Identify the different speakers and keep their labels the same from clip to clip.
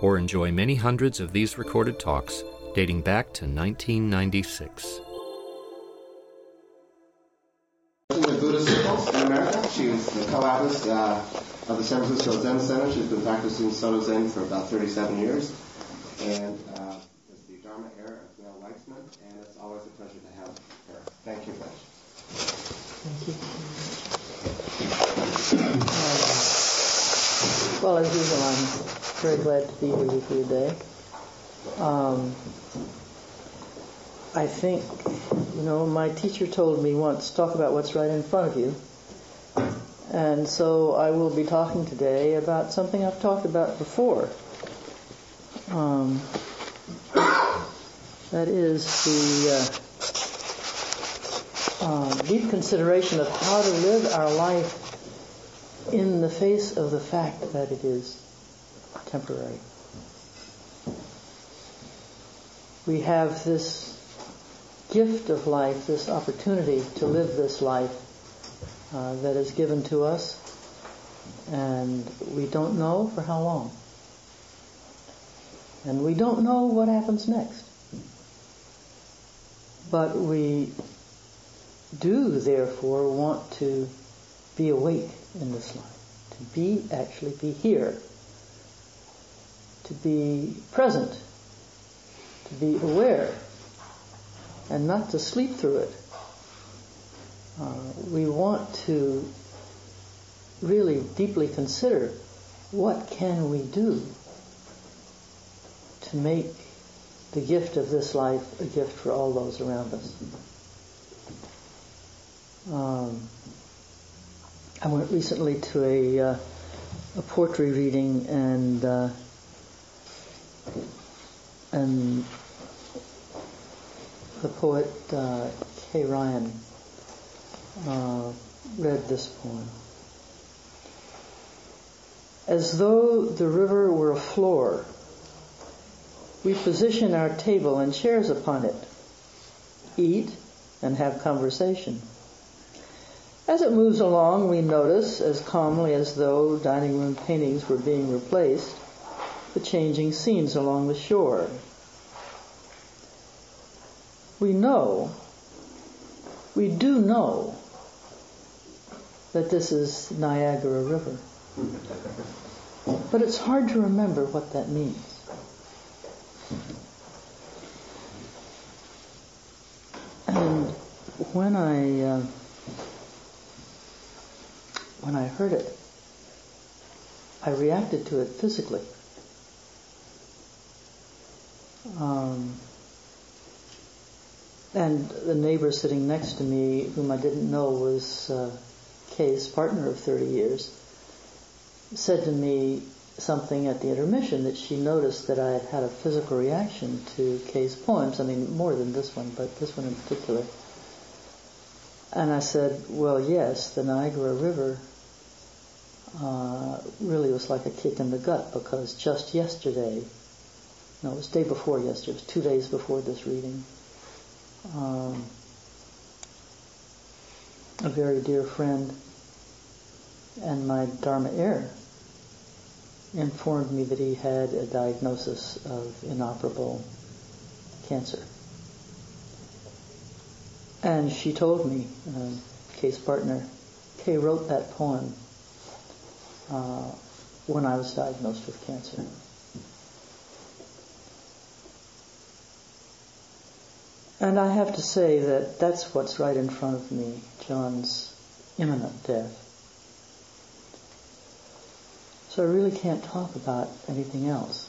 Speaker 1: or enjoy many hundreds of these recorded talks dating back to 1996.
Speaker 2: In the America, she's the co-abbess of the San Francisco Zen Center. She's been practicing Soto Zen for about 37 years, and uh, is the Dharma heir of Gail Weitsman, and it's always a pleasure to have her. Thank you, Rich.
Speaker 3: Thank you. well, as usual, I'm very glad to be here with you today. Um, I think, you know, my teacher told me once, talk about what's right in front of you. And so I will be talking today about something I've talked about before. Um, that is the uh, um, deep consideration of how to live our life in the face of the fact that it is temporary. We have this gift of life, this opportunity to live this life uh, that is given to us, and we don't know for how long. And we don't know what happens next. But we do, therefore, want to be awake in this life, to be, actually be here to be present, to be aware, and not to sleep through it. Uh, we want to really deeply consider what can we do to make the gift of this life a gift for all those around us. Um, I went recently to a, uh, a poetry reading and uh, and the poet uh, Kay Ryan uh, read this poem. As though the river were a floor, we position our table and chairs upon it, eat, and have conversation. As it moves along, we notice, as calmly as though dining room paintings were being replaced, the changing scenes along the shore. We know, we do know that this is Niagara River. But it's hard to remember what that means. And when I uh, when I heard it, I reacted to it physically. Um, and the neighbor sitting next to me, whom I didn't know was uh, Kay's partner of 30 years, said to me something at the intermission that she noticed that I had had a physical reaction to Kay's poems. I mean, more than this one, but this one in particular. And I said, well, yes, the Niagara River uh, really was like a kick in the gut because just yesterday no, it was day before yesterday. It was two days before this reading. Um, a very dear friend and my Dharma heir informed me that he had a diagnosis of inoperable cancer. And she told me, uh, Kay's partner, Kay wrote that poem uh, when I was diagnosed with cancer. And I have to say that that's what's right in front of me, John's imminent death. So I really can't talk about anything else.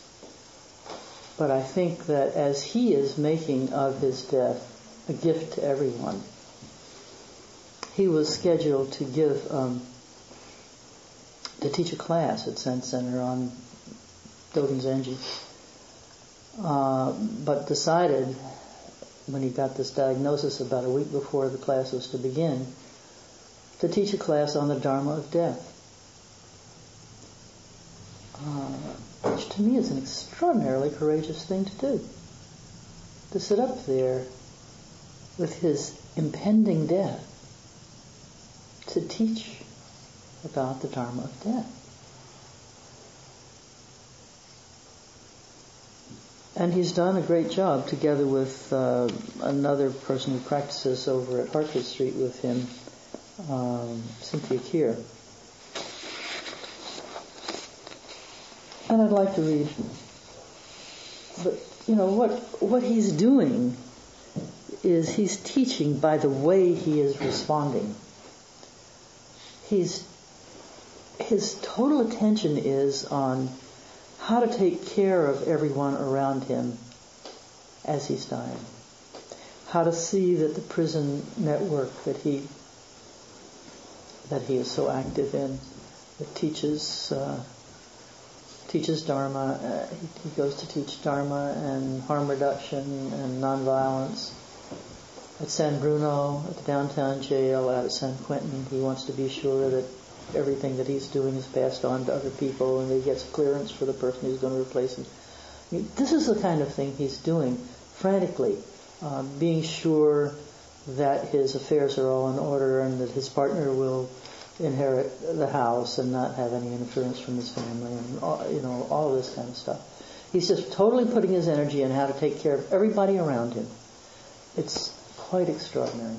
Speaker 3: But I think that as he is making of his death a gift to everyone, he was scheduled to give, um, to teach a class at Zen Center on Dogen Zenji uh, but decided when he got this diagnosis about a week before the class was to begin to teach a class on the Dharma of death. Uh, which to me is an extraordinarily courageous thing to do. To sit up there with his impending death to teach about the Dharma of death. And he's done a great job together with uh, another person who practices over at Hartford Street with him, um, Cynthia Keir. And I'd like to read, but you know what what he's doing is he's teaching by the way he is responding. He's his total attention is on how to take care of everyone around him as he's dying. How to see that the prison network that he that he is so active in that teaches uh, teaches Dharma. Uh, he, goes to teach Dharma and harm reduction and nonviolence at San Bruno, at the downtown jail, out at San Quentin. He wants to be sure that everything that he's doing is passed on to other people and he gets clearance for the person who's going to replace him. I mean, this is the kind of thing he's doing frantically, uh, being sure that his affairs are all in order and that his partner will inherit the house and not have any interference from his family and all, you know all this kind of stuff. He's just totally putting his energy in how to take care of everybody around him. It's quite extraordinary.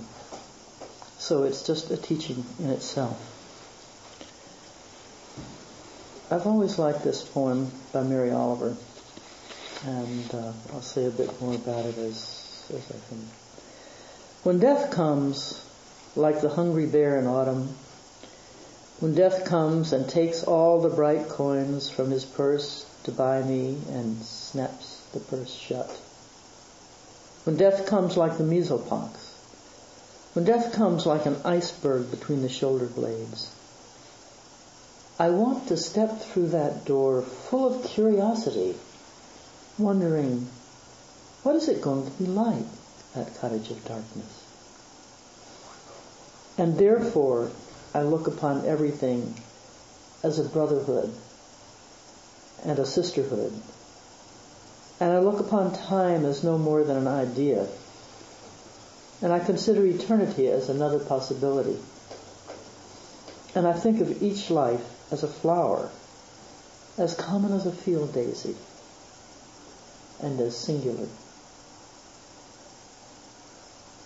Speaker 3: So it's just a teaching in itself. I've always liked this poem by Mary Oliver, and uh, I'll say a bit more about it as, as I can. When death comes, like the hungry bear in autumn, when death comes and takes all the bright coins from his purse to buy me and snaps the purse shut. When death comes like the measles pox, when death comes like an iceberg between the shoulder blades, I want to step through that door full of curiosity, wondering, what is it going to be like, that cottage of darkness? And therefore, I look upon everything as a brotherhood and a sisterhood. And I look upon time as no more than an idea. And I consider eternity as another possibility. And I think of each life as a flower, as common as a field daisy, and as singular.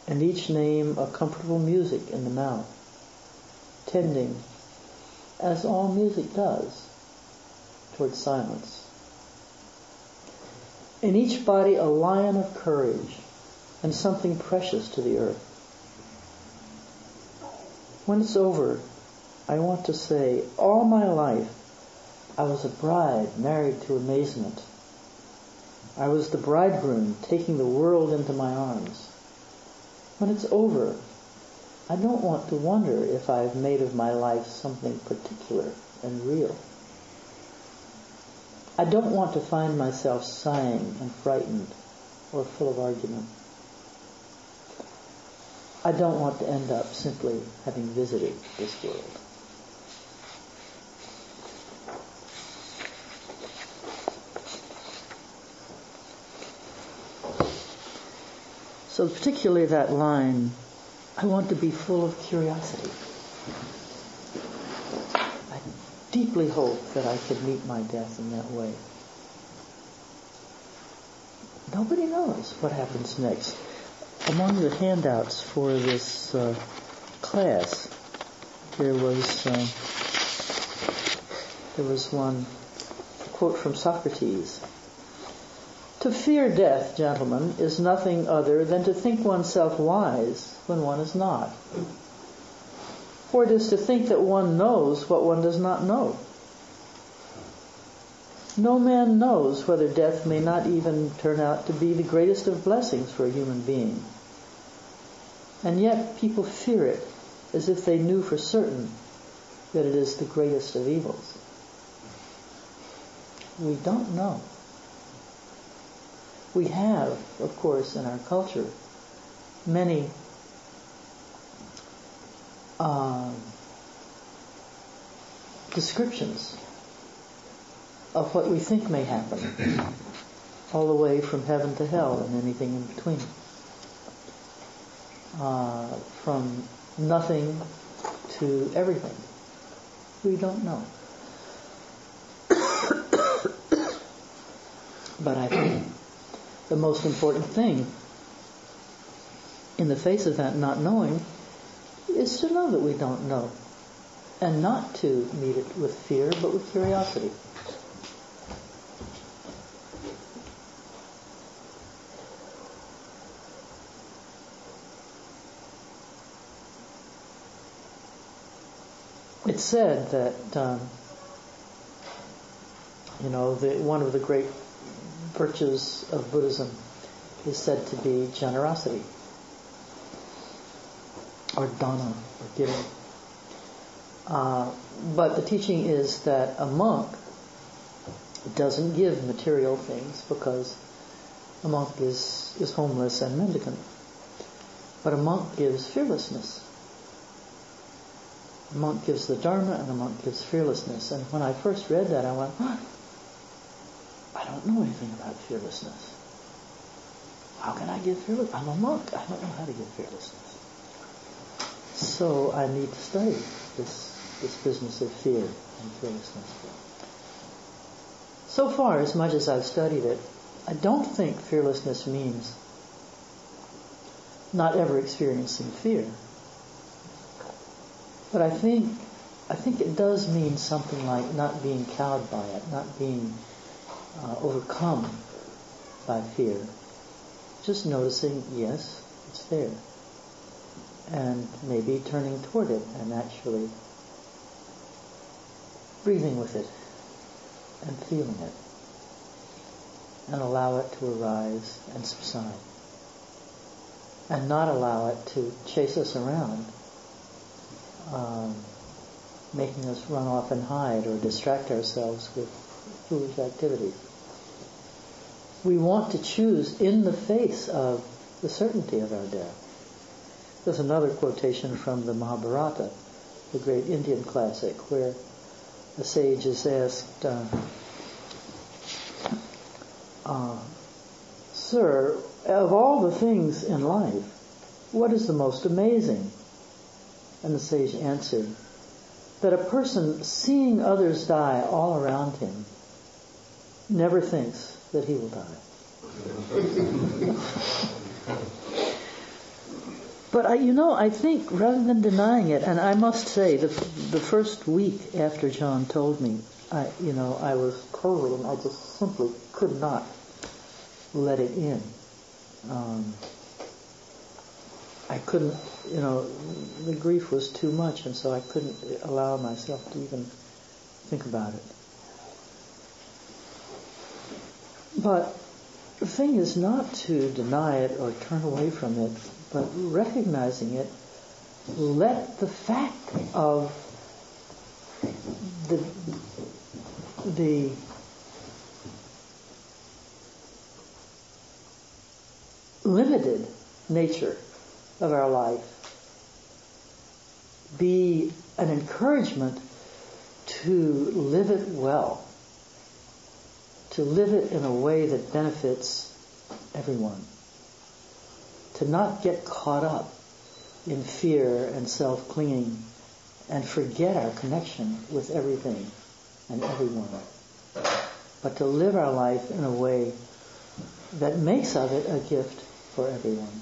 Speaker 3: And each name a comfortable music in the mouth, tending, as all music does, towards silence. In each body a lion of courage and something precious to the earth. When it's over, I want to say, all my life, I was a bride married to amazement. I was the bridegroom taking the world into my arms. When it's over, I don't want to wonder if I've made of my life something particular and real. I don't want to find myself sighing and frightened or full of argument. I don't want to end up simply having visited this world. So particularly that line, I want to be full of curiosity. I deeply hope that I could meet my death in that way. Nobody knows what happens next. Among the handouts for this uh, class, there was uh, there was one quote from Socrates. To fear death, gentlemen, is nothing other than to think oneself wise when one is not. For it is to think that one knows what one does not know. No man knows whether death may not even turn out to be the greatest of blessings for a human being. And yet people fear it as if they knew for certain that it is the greatest of evils. We don't know. We have, of course, in our culture, many um, descriptions of what we think may happen, all the way from heaven to hell and anything in between. Uh, from nothing to everything. We don't know. but I think the most important thing in the face of that not knowing is to know that we don't know and not to meet it with fear but with curiosity. It's said that um, you know the, one of the great virtues of Buddhism is said to be generosity or dana or giving. Uh, but the teaching is that a monk doesn't give material things because a monk is, is homeless and mendicant. But a monk gives fearlessness. A monk gives the Dharma and a monk gives fearlessness. And when I first read that, I went, don't know anything about fearlessness. How can I get fearlessness? I'm a monk. I don't know how to get fearlessness. So I need to study this, this business of fear and fearlessness. So far, as much as I've studied it, I don't think fearlessness means not ever experiencing fear. But I think I think it does mean something like not being cowed by it, not being uh, overcome by fear. Just noticing, yes, it's there. And maybe turning toward it and actually breathing with it and feeling it. And allow it to arise and subside. And not allow it to chase us around, um, making us run off and hide or distract ourselves with foolish activities. We want to choose in the face of the certainty of our death. There's another quotation from the Mahabharata, the great Indian classic, where the sage is asked, uh, uh, Sir, of all the things in life, what is the most amazing? And the sage answered, that a person seeing others die all around him never thinks that he will die. but I, you know, I think rather than denying it, and I must say, the the first week after John told me, I, you know, I was and I just simply could not let it in. Um, I couldn't, you know, the grief was too much, and so I couldn't allow myself to even think about it. But the thing is not to deny it or turn away from it, but recognizing it, let the fact of the the limited nature of our life be an encouragement to live it well, to live it in a way that benefits everyone, to not get caught up in fear and self-clinging and forget our connection with everything and everyone, but to live our life in a way that makes of it a gift for everyone.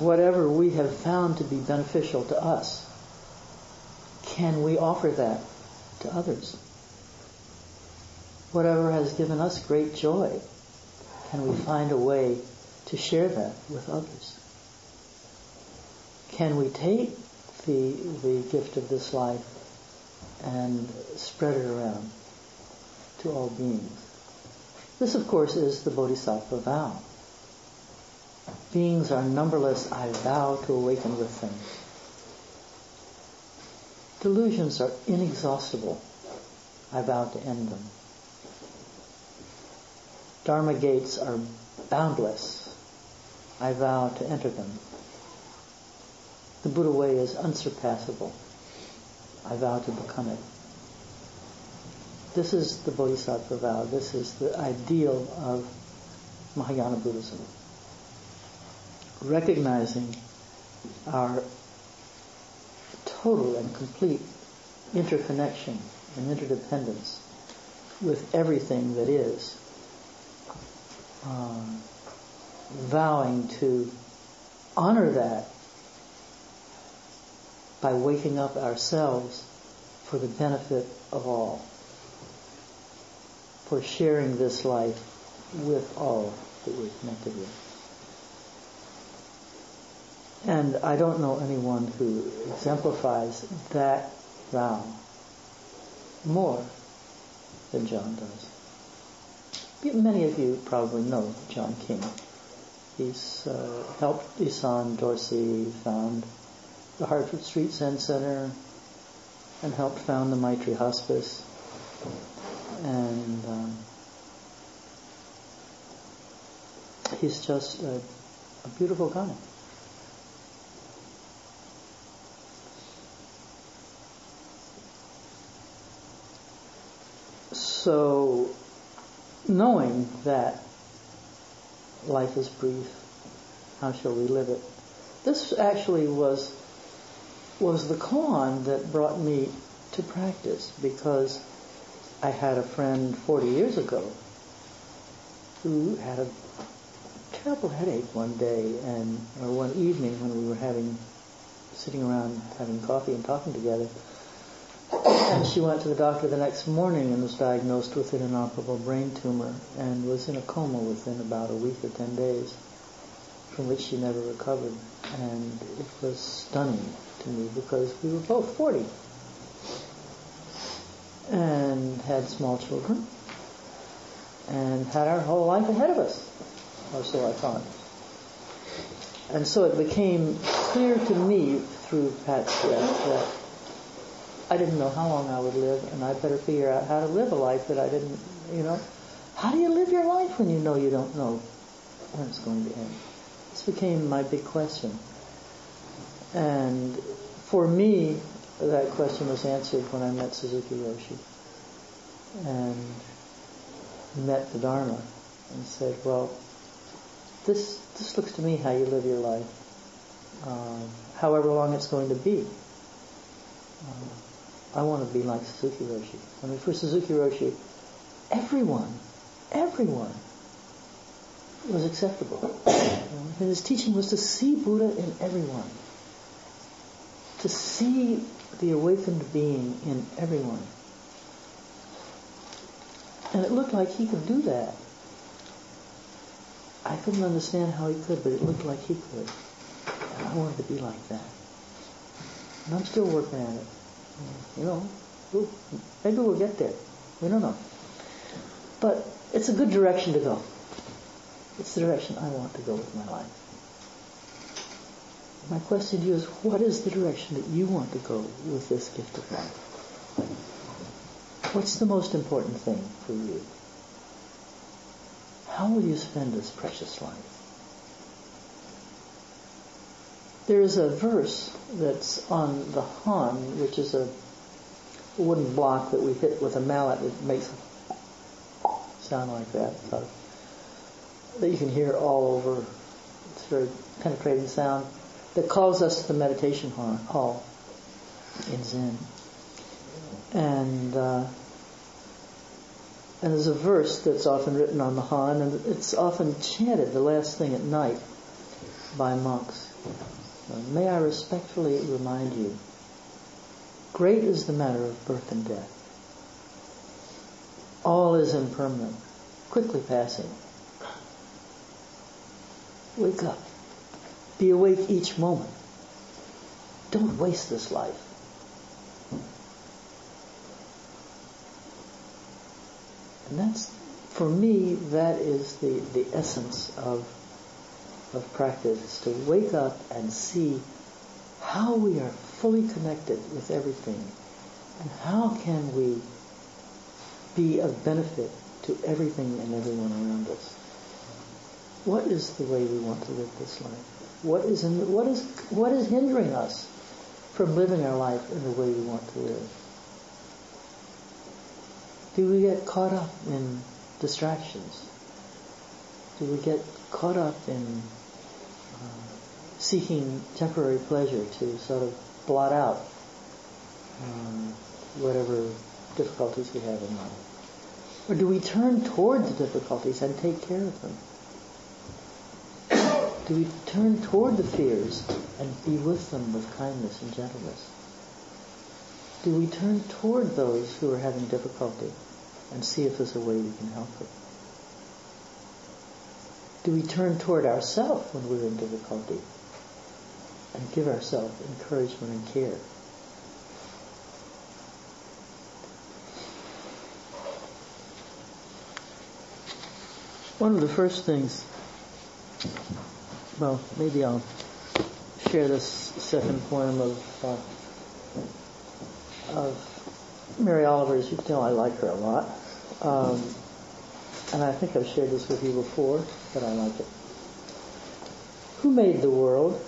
Speaker 3: whatever we have found to be beneficial to us, can we offer that to others? Whatever has given us great joy, can we find a way to share that with others? Can we take the, the gift of this life and spread it around to all beings? This, of course, is the Bodhisattva vow. Beings are numberless, I vow to awaken with them. Delusions are inexhaustible. I vow to end them. Dharma gates are boundless. I vow to enter them. The Buddha way is unsurpassable. I vow to become it. This is the Bodhisattva vow. This is the ideal of Mahayana Buddhism. Recognizing our total and complete interconnection and interdependence with everything that is. Uh, vowing to honor that by waking up ourselves for the benefit of all, for sharing this life with all that we're connected with. And I don't know anyone who exemplifies that vow more than John does. Many of you probably know John King. He's uh, helped Issan Dorsey found the Hartford Street Zen Center and helped found the Maitri Hospice. And um, he's just a, a beautiful guy. So, knowing that life is brief, how shall we live it? This actually was was the koan that brought me to practice because I had a friend 40 years ago who had a terrible headache one day and or one evening when we were having sitting around having coffee and talking together and she went to the doctor the next morning and was diagnosed with an inoperable brain tumor and was in a coma within about a week or 10 days, from which she never recovered. And it was stunning to me because we were both 40 and had small children and had our whole life ahead of us, or so I thought. And so it became clear to me through Pat's death that I didn't know how long I would live, and I better figure out how to live a life that I didn't, you know. How do you live your life when you know you don't know when it's going to end? This became my big question. And for me, that question was answered when I met Suzuki Roshi and met the Dharma and said, well, this, this looks to me how you live your life, um, however long it's going to be. Um, I want to be like Suzuki Roshi. I mean, for Suzuki Roshi, everyone, everyone was acceptable. and his teaching was to see Buddha in everyone. To see the awakened being in everyone. And it looked like he could do that. I couldn't understand how he could, but it looked like he could. And I wanted to be like that. And I'm still working at it. You know, maybe we'll get there. We don't know. But it's a good direction to go. It's the direction I want to go with my life. My question to you is, what is the direction that you want to go with this gift of life? What's the most important thing for you? How will you spend this precious life? There is a verse that's on the han, which is a wooden block that we hit with a mallet that makes a sound like that. That you can hear all over. It's very penetrating sound that calls us to the meditation hall in Zen. And uh, and there's a verse that's often written on the han, and it's often chanted the last thing at night by monks. Uh, may I respectfully remind you, great is the matter of birth and death. All is impermanent, quickly passing. Wake up. Be awake each moment. Don't waste this life. And that's, for me, that is the, the essence of of practice is to wake up and see how we are fully connected with everything and how can we be of benefit to everything and everyone around us. What is the way we want to live this life? What is, in, what is, what is hindering us from living our life in the way we want to live? Do we get caught up in distractions? Do we get caught up in seeking temporary pleasure to sort of blot out um, whatever difficulties we have in life? Or do we turn toward the difficulties and take care of them? do we turn toward the fears and be with them with kindness and gentleness? Do we turn toward those who are having difficulty and see if there's a way we can help them? Do we turn toward ourselves when we're in difficulty and give ourselves encouragement and care? One of the first things, well, maybe I'll share this second poem of, uh, of Mary Oliver's. You can tell I like her a lot. Um, and I think I've shared this with you before, but I like it. Who made the world?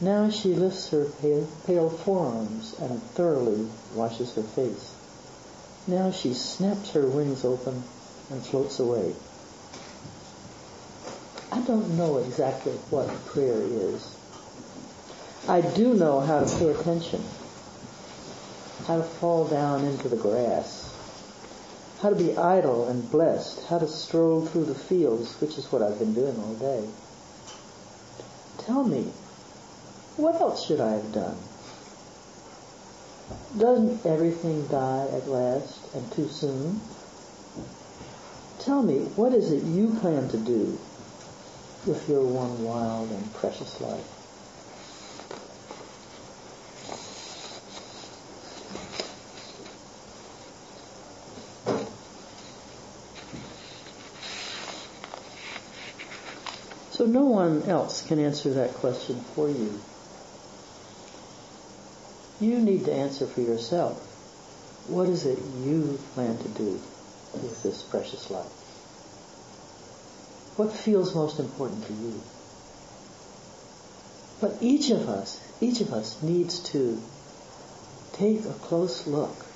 Speaker 3: Now she lifts her pale, pale forearms and thoroughly washes her face. Now she snaps her wings open and floats away. I don't know exactly what prayer is. I do know how to pay attention, how to fall down into the grass, how to be idle and blessed, how to stroll through the fields, which is what I've been doing all day. Tell me, what else should I have done? Doesn't everything die at last and too soon? Tell me, what is it you plan to do with your one wild and precious life? So no one else can answer that question for you. You need to answer for yourself. What is it you plan to do with this precious life? What feels most important to you? But each of us, each of us needs to take a close look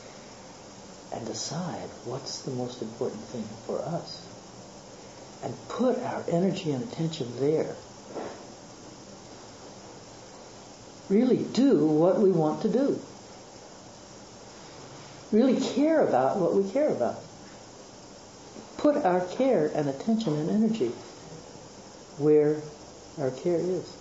Speaker 3: and decide what's the most important thing for us and put our energy and attention there. Really do what we want to do. Really care about what we care about. Put our care and attention and energy where our care is.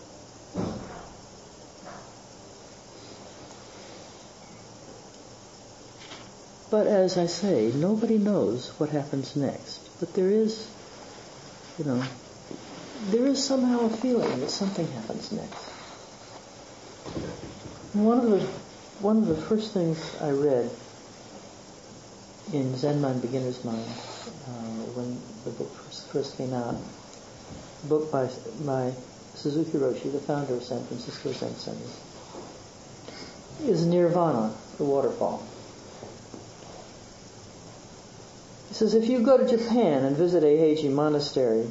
Speaker 3: But as I say, nobody knows what happens next. But there is you know, there is somehow a feeling that something happens next. One of the one of the first things I read in Zen Mind Beginner's Mind uh, when the book first, first came out, a book by by Suzuki Roshi, the founder of San Francisco Zen Center, is Nirvana, the waterfall. He says, if you go to Japan and visit Eiheiji Monastery,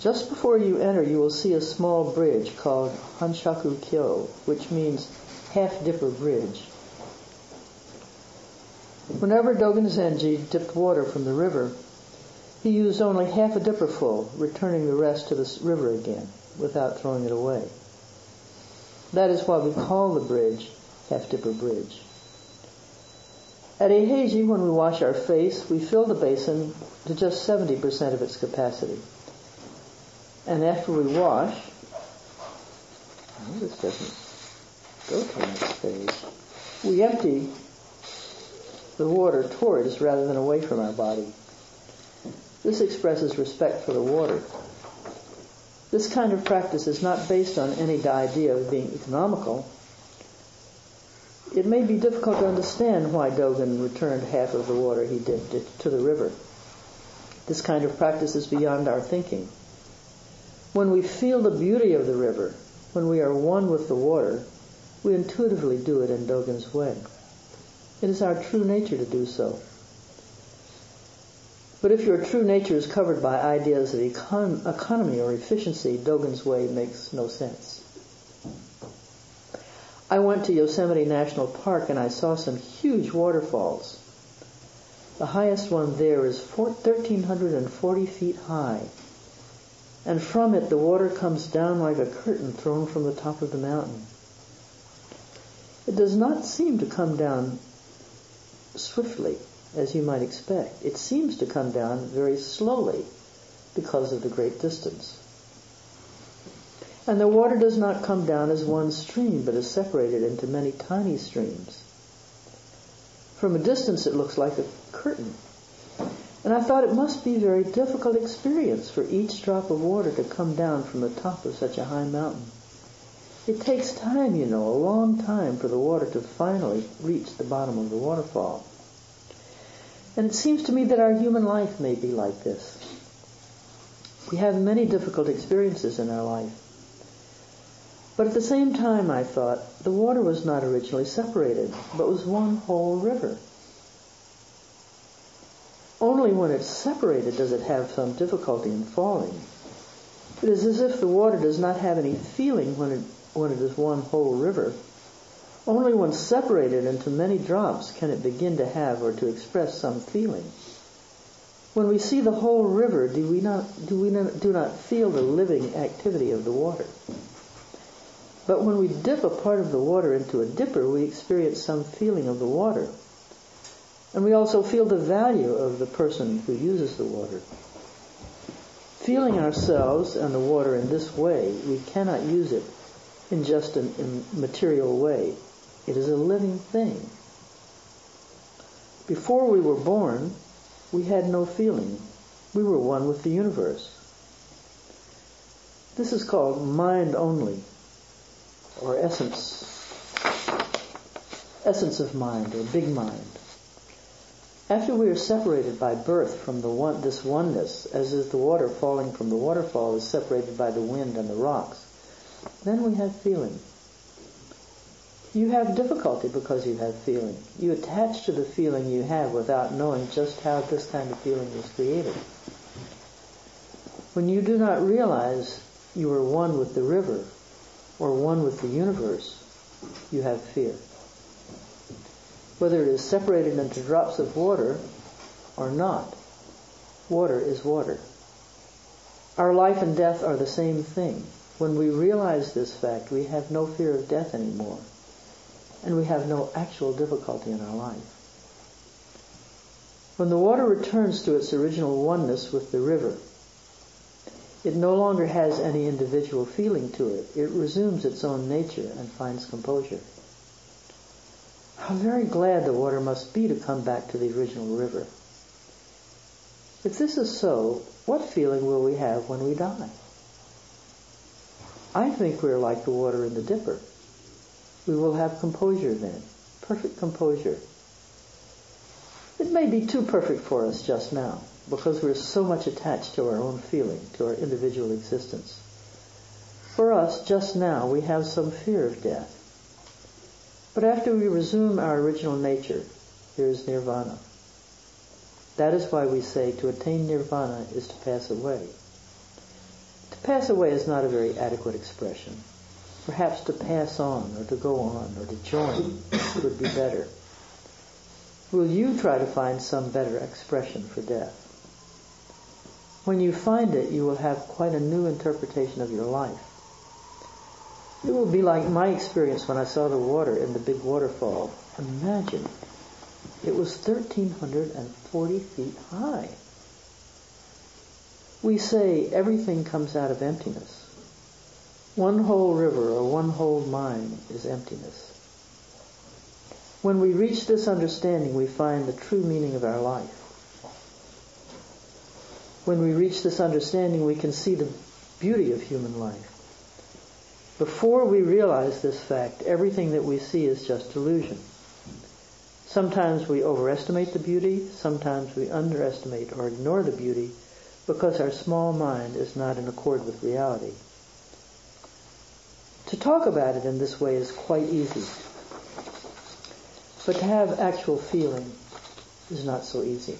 Speaker 3: just before you enter, you will see a small bridge called Hanshaku Kyo, which means half dipper bridge. Whenever Dogen Zenji dipped water from the river, he used only half a dipper full, returning the rest to the river again without throwing it away. That is why we call the bridge Half Dipper Bridge. At Eiheiji, when we wash our face, we fill the basin to just 70% of its capacity. And after we wash, this doesn't go to the next we empty the water towards rather than away from our body. This expresses respect for the water. This kind of practice is not based on any idea of being economical. It may be difficult to understand why Dogen returned half of the water he did to the river. This kind of practice is beyond our thinking. When we feel the beauty of the river, when we are one with the water, we intuitively do it in Dogen's way. It is our true nature to do so. But if your true nature is covered by ideas of econ- economy or efficiency, Dogen's way makes no sense. I went to Yosemite National Park and I saw some huge waterfalls. The highest one there is 1,340 feet high. And from it the water comes down like a curtain thrown from the top of the mountain. It does not seem to come down swiftly as you might expect. It seems to come down very slowly because of the great distance. And the water does not come down as one stream, but is separated into many tiny streams. From a distance, it looks like a curtain. And I thought it must be a very difficult experience for each drop of water to come down from the top of such a high mountain. It takes time, you know, a long time for the water to finally reach the bottom of the waterfall. And it seems to me that our human life may be like this. We have many difficult experiences in our life. But at the same time, I thought, the water was not originally separated, but was one whole river. Only when it's separated does it have some difficulty in falling. It is as if the water does not have any feeling when it, when it is one whole river, only when separated into many drops can it begin to have or to express some feeling. When we see the whole river, do we not, do we not, do not feel the living activity of the water? But when we dip a part of the water into a dipper, we experience some feeling of the water. And we also feel the value of the person who uses the water. Feeling ourselves and the water in this way, we cannot use it in just a material way. It is a living thing. Before we were born, we had no feeling. We were one with the universe. This is called mind only, or essence, essence of mind, or big mind. After we are separated by birth from the one, this oneness, as is the water falling from the waterfall is separated by the wind and the rocks, then we have feeling. You have difficulty because you have feeling. You attach to the feeling you have without knowing just how this kind of feeling was created. When you do not realize you are one with the river or one with the universe, you have fear. Whether it is separated into drops of water or not, water is water. Our life and death are the same thing. When we realize this fact, we have no fear of death anymore and we have no actual difficulty in our life. When the water returns to its original oneness with the river, it no longer has any individual feeling to it. It resumes its own nature and finds composure. How very glad the water must be to come back to the original river. If this is so, what feeling will we have when we die? I think we're like the water in the dipper we will have composure then, perfect composure. It may be too perfect for us just now because we're so much attached to our own feeling, to our individual existence. For us, just now, we have some fear of death. But after we resume our original nature, there is nirvana. That is why we say to attain nirvana is to pass away. To pass away is not a very adequate expression. Perhaps to pass on or to go on or to join would be better. Will you try to find some better expression for death? When you find it, you will have quite a new interpretation of your life. It will be like my experience when I saw the water in the big waterfall. Imagine, it was 1,340 feet high. We say everything comes out of emptiness. One whole river or one whole mind is emptiness. When we reach this understanding, we find the true meaning of our life. When we reach this understanding, we can see the beauty of human life. Before we realize this fact, everything that we see is just illusion. Sometimes we overestimate the beauty, sometimes we underestimate or ignore the beauty because our small mind is not in accord with reality. To talk about it in this way is quite easy. But to have actual feeling is not so easy.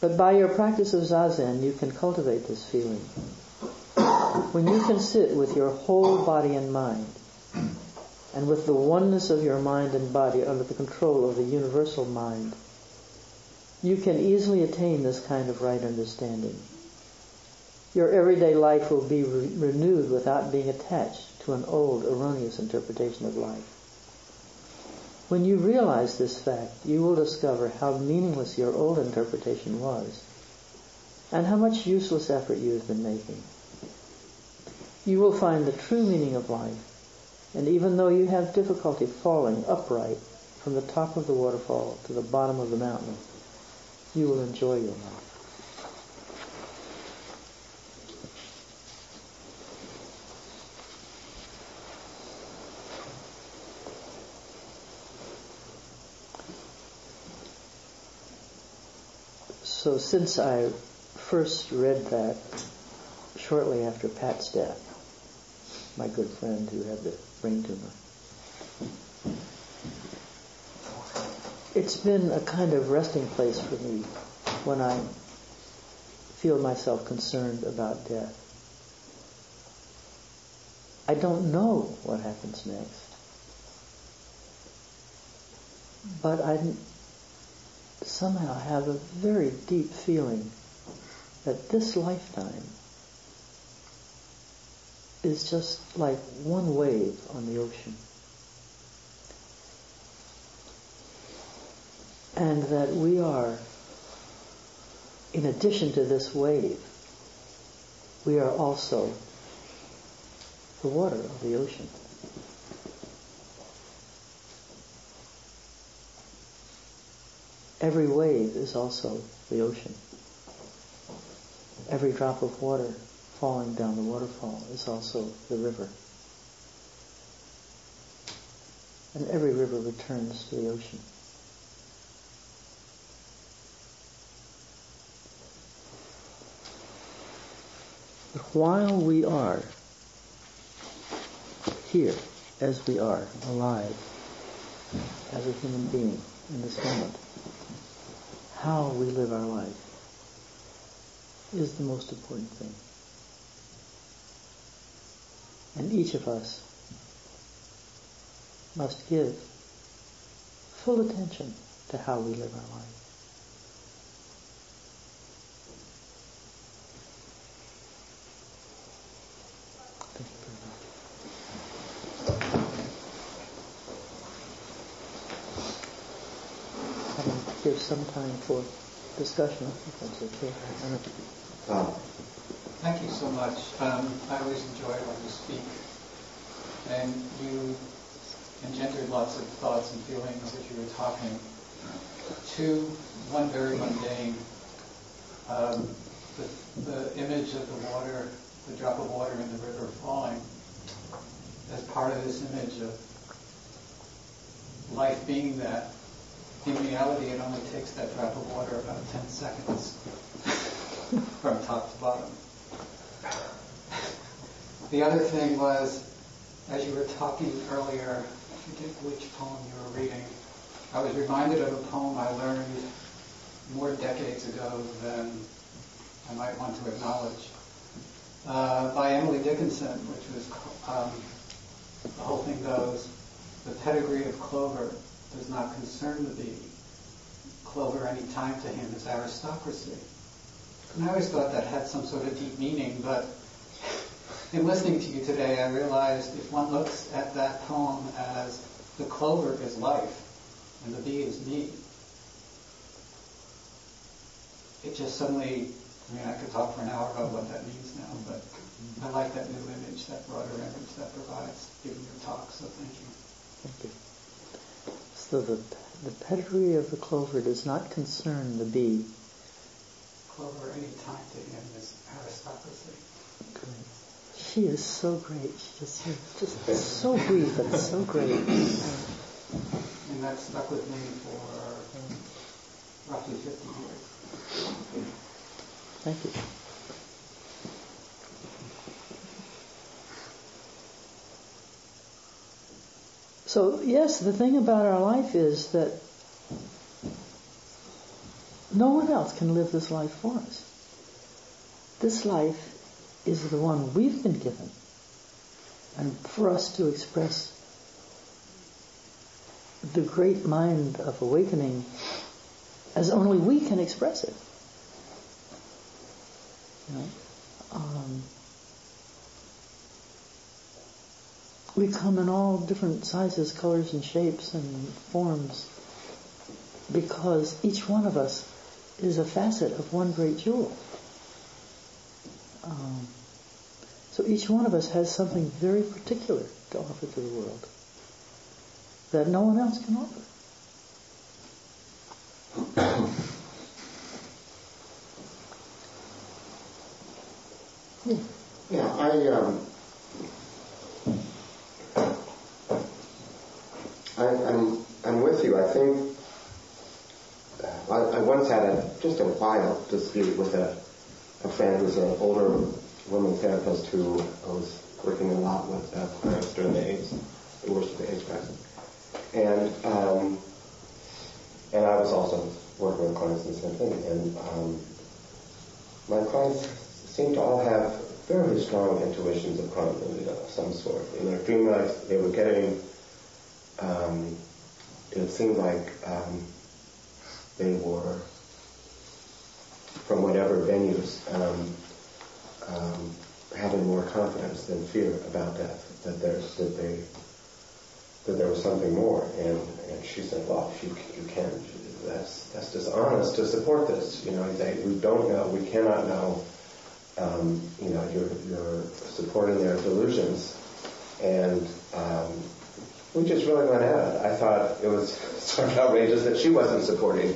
Speaker 3: But by your practice of zazen, you can cultivate this feeling. When you can sit with your whole body and mind, and with the oneness of your mind and body under the control of the universal mind, you can easily attain this kind of right understanding. Your everyday life will be re- renewed without being attached to an old, erroneous interpretation of life. When you realize this fact, you will discover how meaningless your old interpretation was and how much useless effort you have been making. You will find the true meaning of life, and even though you have difficulty falling upright from the top of the waterfall to the bottom of the mountain, you will enjoy your life. So since I first read that shortly after Pat's death, my good friend who had the brain tumor, it's been a kind of resting place for me when I feel myself concerned about death. I don't know what happens next. But I somehow have a very deep feeling that this lifetime is just like one wave on the ocean. And that we are, in addition to this wave, we are also the water of the ocean. Every wave is also the ocean. Every drop of water falling down the waterfall is also the river. And every river returns to the ocean. But while we are here, as we are, alive, as a human being in this moment, how we live our life is the most important thing. And each of us must give full attention to how we live our life. Give some time for discussion, if that's okay.
Speaker 2: Um,
Speaker 4: Thank you so much. Um, I always enjoy when you speak, and you engendered lots of thoughts and feelings as you were talking. Two, one very mundane. Um, the, the image of the water, the drop of water in the river falling, as part of this image of life being that. In reality, it only takes that drop of water about 10 seconds from top to bottom. The other thing was, as you were talking earlier, I forget which poem you were reading, I was reminded of a poem I learned more decades ago than I might want to acknowledge, uh, by Emily Dickinson, which was, um, the whole thing goes, the pedigree of Clover does not concern the bee. Clover any time to him is aristocracy. And I always thought that had some sort of deep meaning, but in listening to you today, I realized if one looks at that poem as the clover is life and the bee is me, it just suddenly, I mean, I could talk for an hour about what that means now, but I like that new image, that broader image that provides giving your talk, so thank you.
Speaker 3: Thank you. So the, the pedigree of the clover does not concern the bee.
Speaker 4: Clover, any time to him is aristocracy.
Speaker 3: She is so great. She just, just so brief and so great.
Speaker 4: And that stuck with me for roughly 50 years.
Speaker 3: Thank you. So, yes, the thing about our life is that no one else can live this life for us. This life is the one we've been given. And for us to express the great mind of awakening as only we can express it. You know? um, we come in all different sizes, colors, and shapes and forms because each one of us is a facet of one great jewel. Um, so each one of us has something very particular to offer to the world that no one else can offer.
Speaker 2: yeah. Yeah, I um, I, I'm I'm with you. I think I, I once had a just a wild dispute with a a friend who's an older woman therapist who was working a lot with uh, clients during the AIDS, the worst of the AIDS crisis. And um, and I was also working with clients in the same thing. And um, my clients seemed to all have very strong intuitions of continuity of some sort. In their dream life, they were getting, um, it seemed like um, they were whatever venues um, um, having more confidence than fear about death, that there's that they that there was something more. And, and she said, well, you, you can. That's, that's dishonest to support this. You know, they, we don't know, we cannot know. Um, you know, you're, you're supporting their delusions. And um, we just really went at it. I thought it was sort of outrageous that she wasn't supporting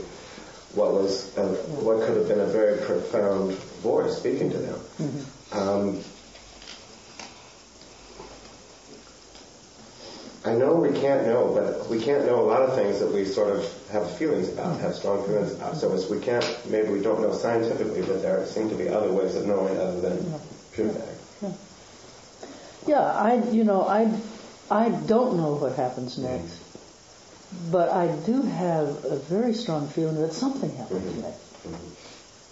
Speaker 2: what was a, what could have been a very profound voice speaking to them. Mm-hmm. Um, I know we can't know, but we can't know a lot of things that we sort of have feelings about, have strong feelings about. So as we can't, maybe we don't know scientifically, but there seem to be other ways of knowing other than pure fact.
Speaker 3: Yeah. yeah, I, you know, I, I don't know what happens next, but I do have a very strong feeling that something happens mm-hmm. next. Mm-hmm.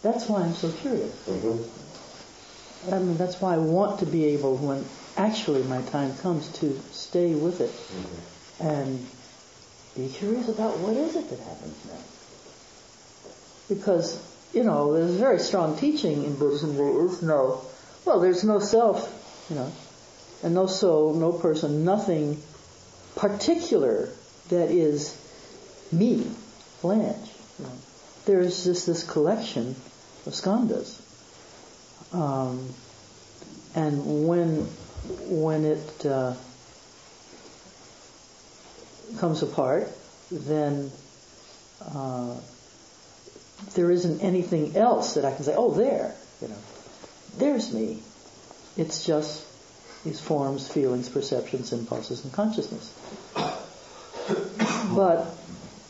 Speaker 3: That's why I'm so curious. Mm-hmm. I mean, that's why I want to be able, when actually my time comes to stay with it mm-hmm. and be curious about what is it that happens next. Because, you know, there's a very strong teaching in Buddhism. There is no, well, there's no self, you know, and no soul, no person, nothing particular that is me, Blanche. There's just this collection of skandhas. Um, and when when it uh, comes apart, then uh, there isn't anything else that I can say, oh, there, you know, there's me. It's just these forms, feelings, perceptions, impulses, and consciousness. But,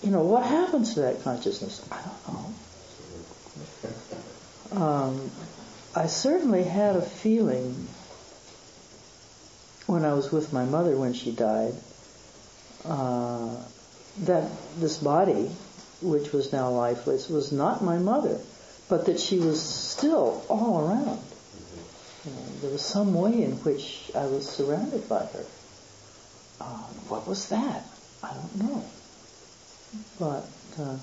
Speaker 3: you know, what happens to that consciousness? I don't know. Um, I certainly had a feeling when I was with my mother when she died, uh, that this body, which was now lifeless, was not my mother, but that she was still all around. You know, there was some way in which I was surrounded by her. Uh, what was that? I don't know. But uh,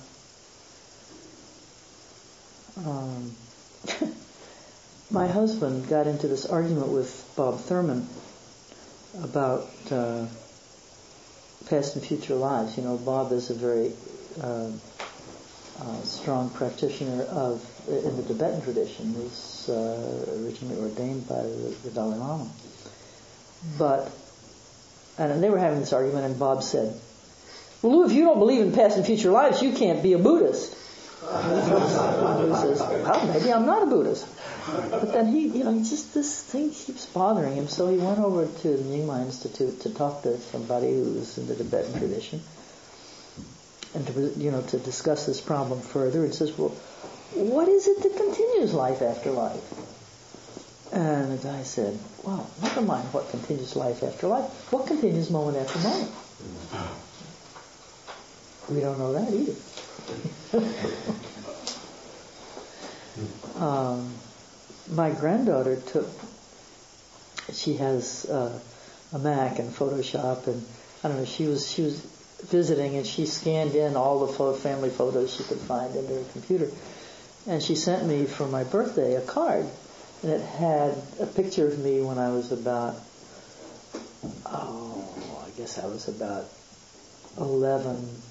Speaker 3: um, my husband got into this argument with Bob Thurman about uh, past and future lives. You know, Bob is a very uh, uh, strong practitioner of in the Tibetan tradition. He's uh, originally ordained by the, the, Dalai Lama. But and they were having this argument, and Bob said, well, Lou, if you don't believe in past and future lives, you can't be a Buddhist. Lou says, well, maybe I'm not a Buddhist. But then he, you know, just, this thing keeps bothering him. So he went over to the Nyingma Institute to talk to somebody who's in the Tibetan tradition and to, you know, to discuss this problem further and says, well, what is it that continues life after life? And the guy said, well, never mind what continues life after life. What continues moment after moment? We don't know that either. um, my granddaughter took, she has uh, a Mac and Photoshop, and I don't know, she was she was visiting and she scanned in all the family photos she could find into her computer, and she sent me for my birthday a card, and it had a picture of me when I was about, oh, I guess I was about 11,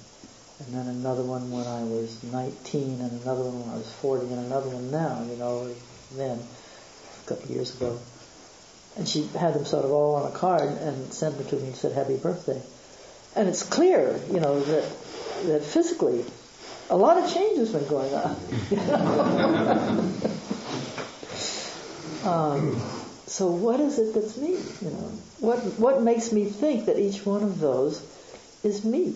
Speaker 3: and then another one when I was 19, and another one when I was 40, and another one now, you know, then, a couple years ago. And she had them sort of all on a card and sent them to me and said, happy birthday. And it's clear, you know, that, that physically a lot of change has been going on. um, so what is it that's me? You know, what what makes me think that each one of those is me?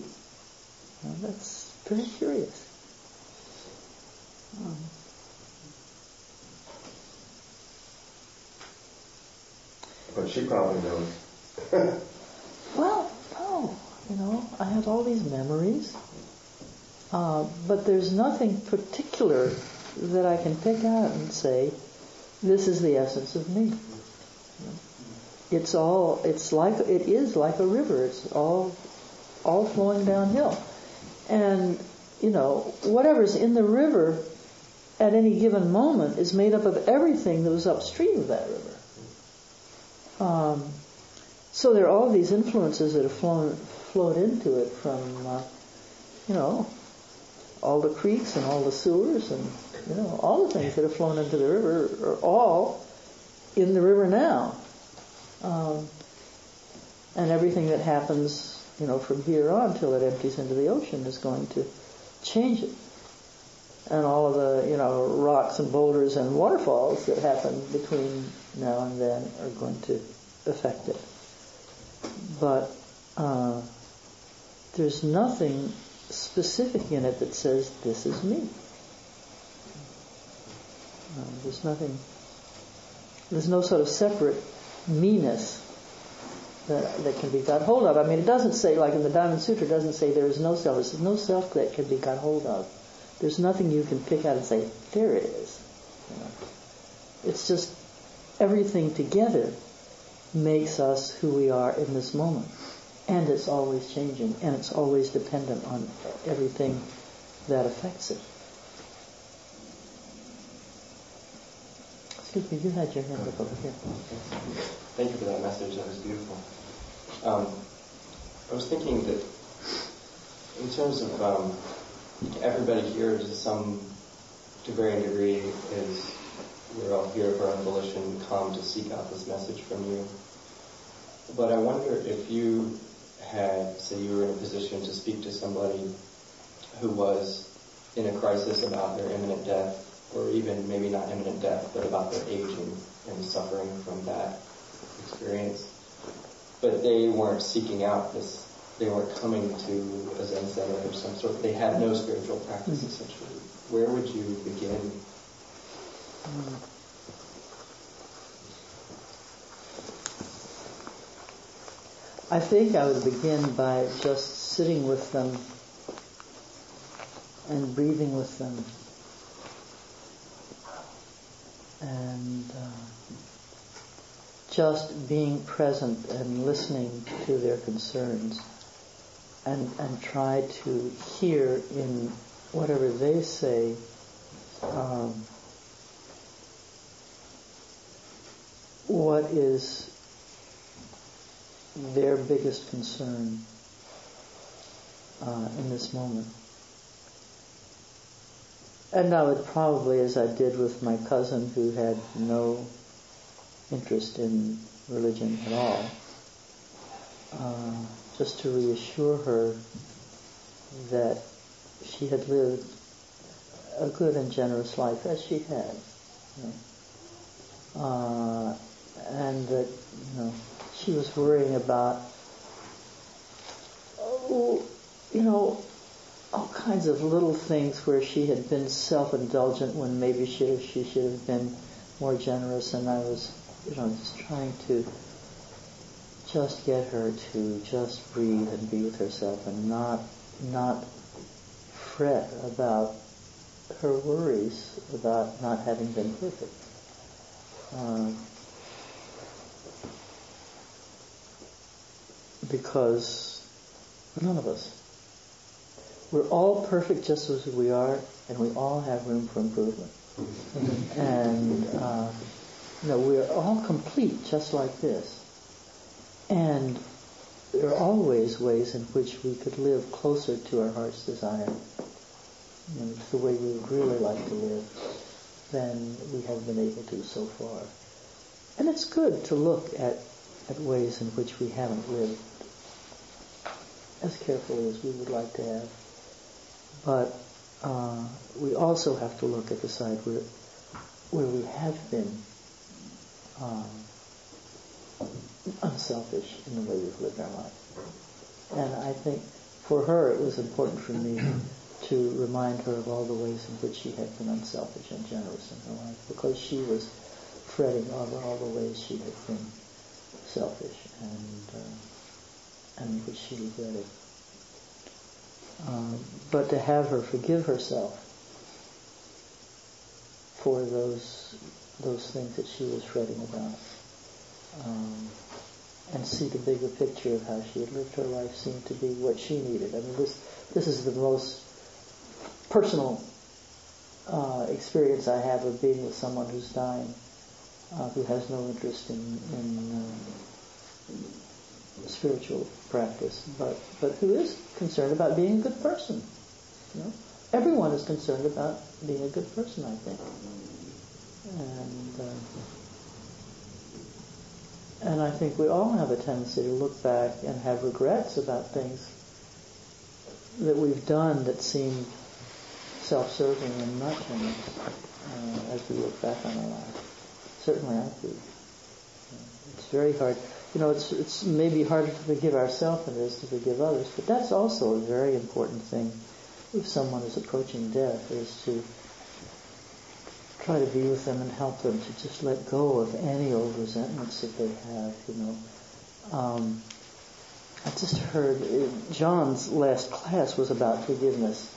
Speaker 3: Well, that's pretty curious. Um,
Speaker 2: but she probably knows.
Speaker 3: well, no. You know, I have all these memories, uh, but there's nothing particular that I can pick out and say, this is the essence of me. It's all, it's like, it is like a river. It's all, all flowing downhill. And, you know, whatever's in the river at any given moment is made up of everything that was upstream of that river. Um, so there are all these influences that have flown, flowed into it from, uh, you know, all the creeks and all the sewers and, you know, all the things that have flown into the river are all in the river now. Um, and everything that happens, you know, from here on till it empties into the ocean is going to change it. And all of the, you know, rocks and boulders and waterfalls that happen between now and then are going to affect it. But uh, there's nothing specific in it that says this is me. Uh, there's nothing. There's no sort of separate me-ness that, that can be got hold of. I mean, it doesn't say, like in the Diamond Sutra, it doesn't say there is no self. It says no self that can be got hold of. There's nothing you can pick out and say, there it is. You know? It's just everything together makes us who we are in this moment and it's always changing, and it's always dependent on everything that affects it. Excuse me, you had your hand up over here.
Speaker 5: Thank you for that message. That was beautiful. Um, I was thinking that in terms of um, everybody here, to some to varying degree, is we're all here of our volition, come to seek out this message from you. But I wonder if you had, say you were in a position to speak to somebody who was in a crisis about their imminent death, or even maybe not imminent death, but about their aging and suffering from that experience. But they weren't seeking out this, they weren't coming to a Zen center or some sort, they had no spiritual practice mm-hmm. essentially. Where would you begin? Mm-hmm.
Speaker 3: I think I would begin by just sitting with them and breathing with them and uh, just being present and listening to their concerns and, and try to hear in whatever they say um, what is their biggest concern uh, in this moment. And I would probably, as I did with my cousin who had no interest in religion at all, uh, just to reassure her that she had lived a good and generous life as she had. You know. uh, and that you know she was worrying about oh, you know all kinds of little things where she had been self-indulgent when maybe she she should have been more generous, and I was you know just trying to just get her to just breathe and be with herself and not not fret about her worries about not having been perfect. Uh, because none of us. We're all perfect just as we are, and we all have room for improvement. and uh, you know, we're all complete just like this. And there are always ways in which we could live closer to our heart's desire, you know, the way we would really like to live than we have been able to so far. And it's good to look at, at ways in which we haven't lived as carefully as we would like to have. But uh, we also have to look at the side where, where we have been um, unselfish in the way we've lived our life. And I think for her it was important for me to remind her of all the ways in which she had been unselfish and generous in her life because she was fretting over all the ways she had been selfish and uh, and which she regretted. Um, but to have her forgive herself for those those things that she was fretting about. Um, and see the bigger picture of how she had lived her life seemed to be what she needed. I mean, this this is the most personal uh, experience I have of being with someone who's dying, uh, who has no interest in, in uh, spiritual practice, but but who is concerned about being a good person. You know, everyone is concerned about being a good person, I think, and. Uh, and I think we all have a tendency to look back and have regrets about things that we've done that seem self-serving and not generous uh, as we look back on our life. Certainly I do. It's very hard. You know, it's, it's maybe harder to forgive ourselves than it is to forgive others, but that's also a very important thing if someone is approaching death, is to try to be with them and help them to just let go of any old resentments that they have, you know. Um, I just heard uh, John's last class was about forgiveness,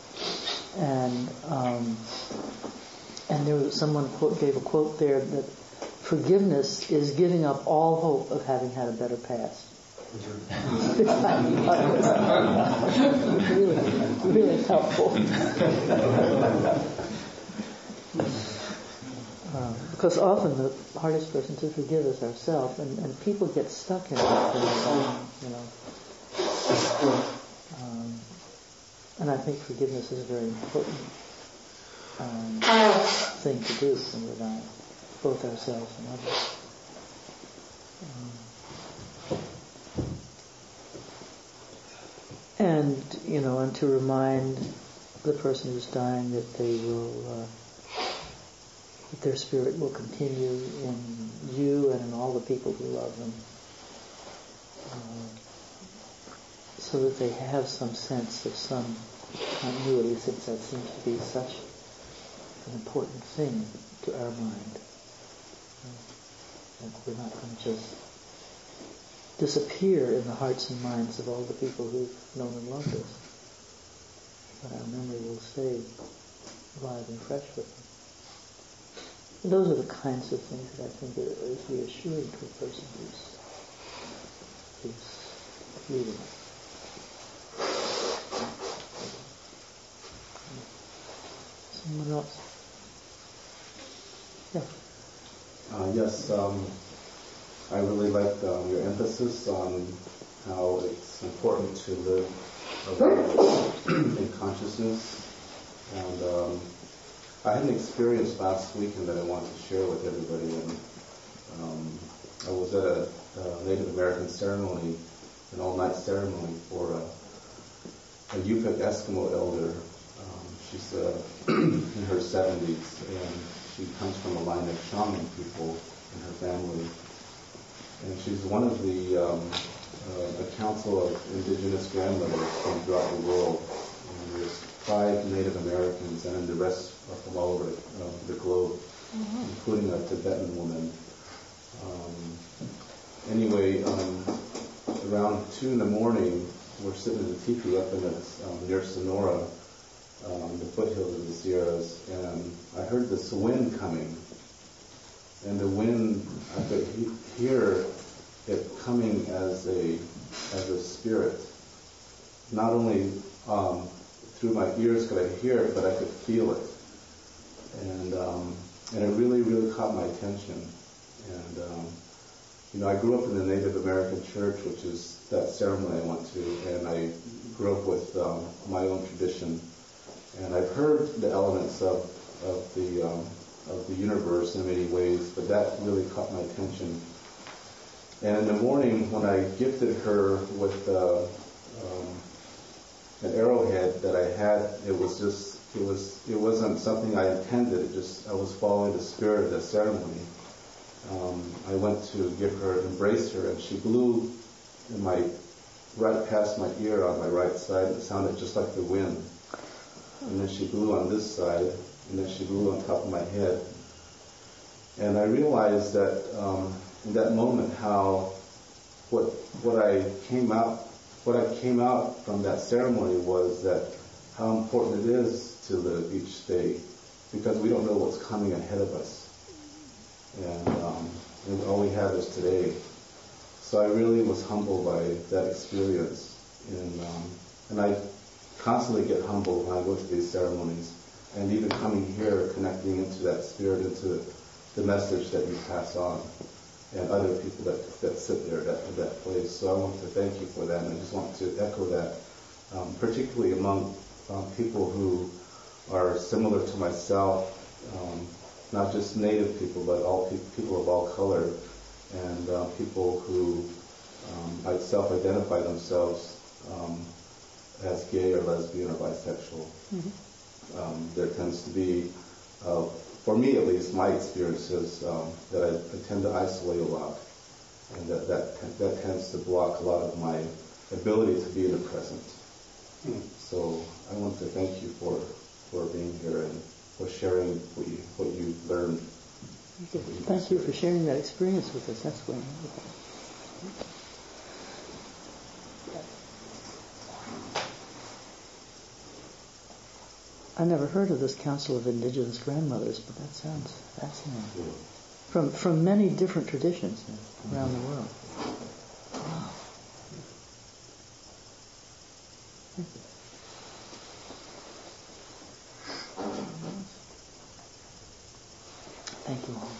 Speaker 3: and um, and there was someone quote, gave a quote there that forgiveness is giving up all hope of having had a better past. really, really helpful. Uh, because often the hardest person to forgive is ourselves, and, and people get stuck in that you know. Um, and I think forgiveness is a very important um, thing to do when we're dying, both ourselves and others. Um, and you know, and to remind the person who's dying that they will. Uh, that their spirit will continue in you and in all the people who love them. Uh, so that they have some sense of some continuity since that seems to be such an important thing to our mind. Uh, that we're not going to just disappear in the hearts and minds of all the people who've known and loved us. But our memory will stay alive and fresh with them. Those are the kinds of things that I think is reassuring to a person who's, who's leaving. Someone else? Yeah.
Speaker 6: Uh, yes, um, I really like um, your emphasis on how it's important to live in consciousness and um, I had an experience last weekend that I wanted to share with everybody. And um, I was at a, a, Native American ceremony, an all-night ceremony for uh, a Yupik Eskimo elder. Um, she's uh, in her 70s, and she comes from a line of shaman people in her family. And she's one of the um, uh, a council of indigenous grandmothers from throughout the world. And there's five Native Americans, and the rest from all over uh, the globe, mm-hmm. including a Tibetan woman. Um, anyway, um, around two in the morning, we're sitting in the teepee up in the, um, near Sonora, um, the foothills of the Sierras, and I heard this wind coming. And the wind, I could he- hear it coming as a as a spirit. Not only um, through my ears could I hear it, but I could feel it, and um, and it really really caught my attention. And um, you know, I grew up in the Native American church, which is that ceremony I went to, and I grew up with um, my own tradition. And I've heard the elements of, of the um, of the universe in many ways, but that really caught my attention. And in the morning, when I gifted her with uh, um, an arrowhead that I had, it was just it was it wasn't something I intended. It just I was following the spirit of the ceremony um, I went to give her, embrace her, and she blew in my right past my ear on my right side. It sounded just like the wind. And then she blew on this side, and then she blew on top of my head. And I realized that um, in that moment how what what I came out what I came out from that ceremony was that how important it is to live each day because we don't know what's coming ahead of us and, um, and all we have is today. So I really was humbled by that experience, and um, and I constantly get humbled when I go to these ceremonies, and even coming here, connecting into that spirit, into the message that you pass on, and other people that that sit there at that place. So I want to thank you for that, and I just want to echo that, um, particularly among um, people who are similar to myself. Um, not just Native people, but all pe- people of all color, and uh, people who um, self-identify themselves um, as gay or lesbian or bisexual. Mm-hmm. Um, there tends to be, uh, for me at least, my experience is um, that I, I, tend to isolate a lot, and that, that that tends to block a lot of my ability to be in the present. Mm-hmm. So I want to thank you for for being here and for sharing what you what you learned.
Speaker 3: Thank you for sharing that experience with us. That's wonderful. I never heard of this Council of Indigenous Grandmothers, but that sounds fascinating. From from many different traditions around the world. Wow. Thank you all